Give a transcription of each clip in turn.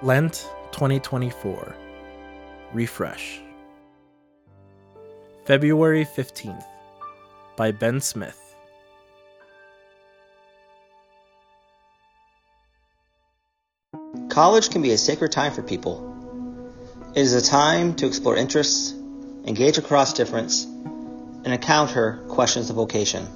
Lent 2024 Refresh. February 15th by Ben Smyth. College can be a sacred time for people. It is a time to explore interests, engage across difference, and encounter questions of vocation.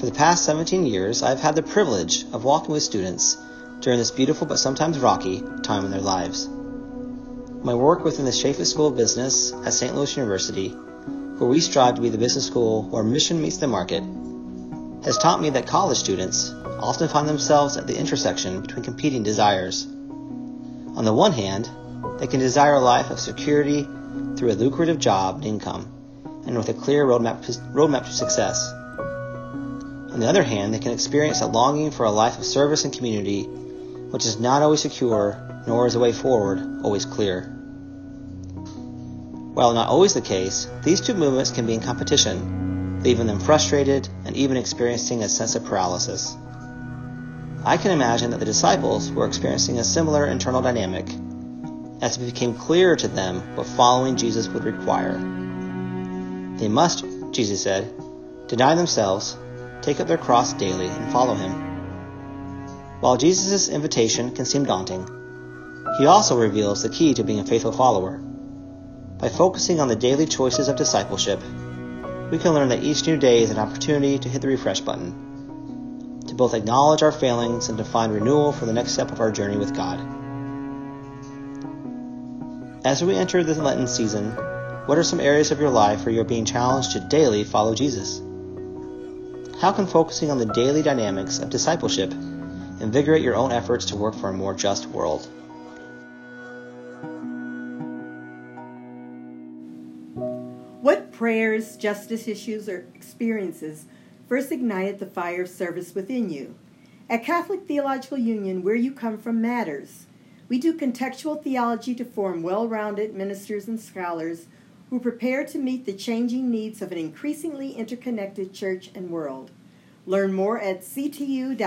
For the past 17 years, I've had the privilege of walking with students during this beautiful but sometimes rocky time in their lives. My work within the Chaifetz School of Business at St. Louis University, where we strive to be the business school where mission meets the market, has taught me that college students often find themselves at the intersection between competing desires. On the one hand, they can desire a life of security through a lucrative job and income, and with a clear roadmap, roadmap to success. On the other hand, they can experience a longing for a life of service and community, which is not always secure, nor is the way forward always clear. While not always the case, these two movements can be in competition, leaving them frustrated and even experiencing a sense of paralysis. I can imagine that the disciples were experiencing a similar internal dynamic as it became clearer to them what following Jesus would require. They must, Jesus said, deny themselves, take up their cross daily, and follow him. While Jesus' invitation can seem daunting, he also reveals the key to being a faithful follower. By focusing on the daily choices of discipleship, we can learn that each new day is an opportunity to hit the refresh button, to both acknowledge our failings and to find renewal for the next step of our journey with God. As we enter the Lenten season, what are some areas of your life where you're being challenged to daily follow Jesus? How can focusing on the daily dynamics of discipleship invigorate your own efforts to work for a more just world? What prayers, justice issues, or experiences first ignited the fire of service within you? At Catholic Theological Union, where you come from matters. We do contextual theology to form well rounded ministers and scholars who prepare to meet the changing needs of an increasingly interconnected church and world. Learn more at ctu.edu/isn.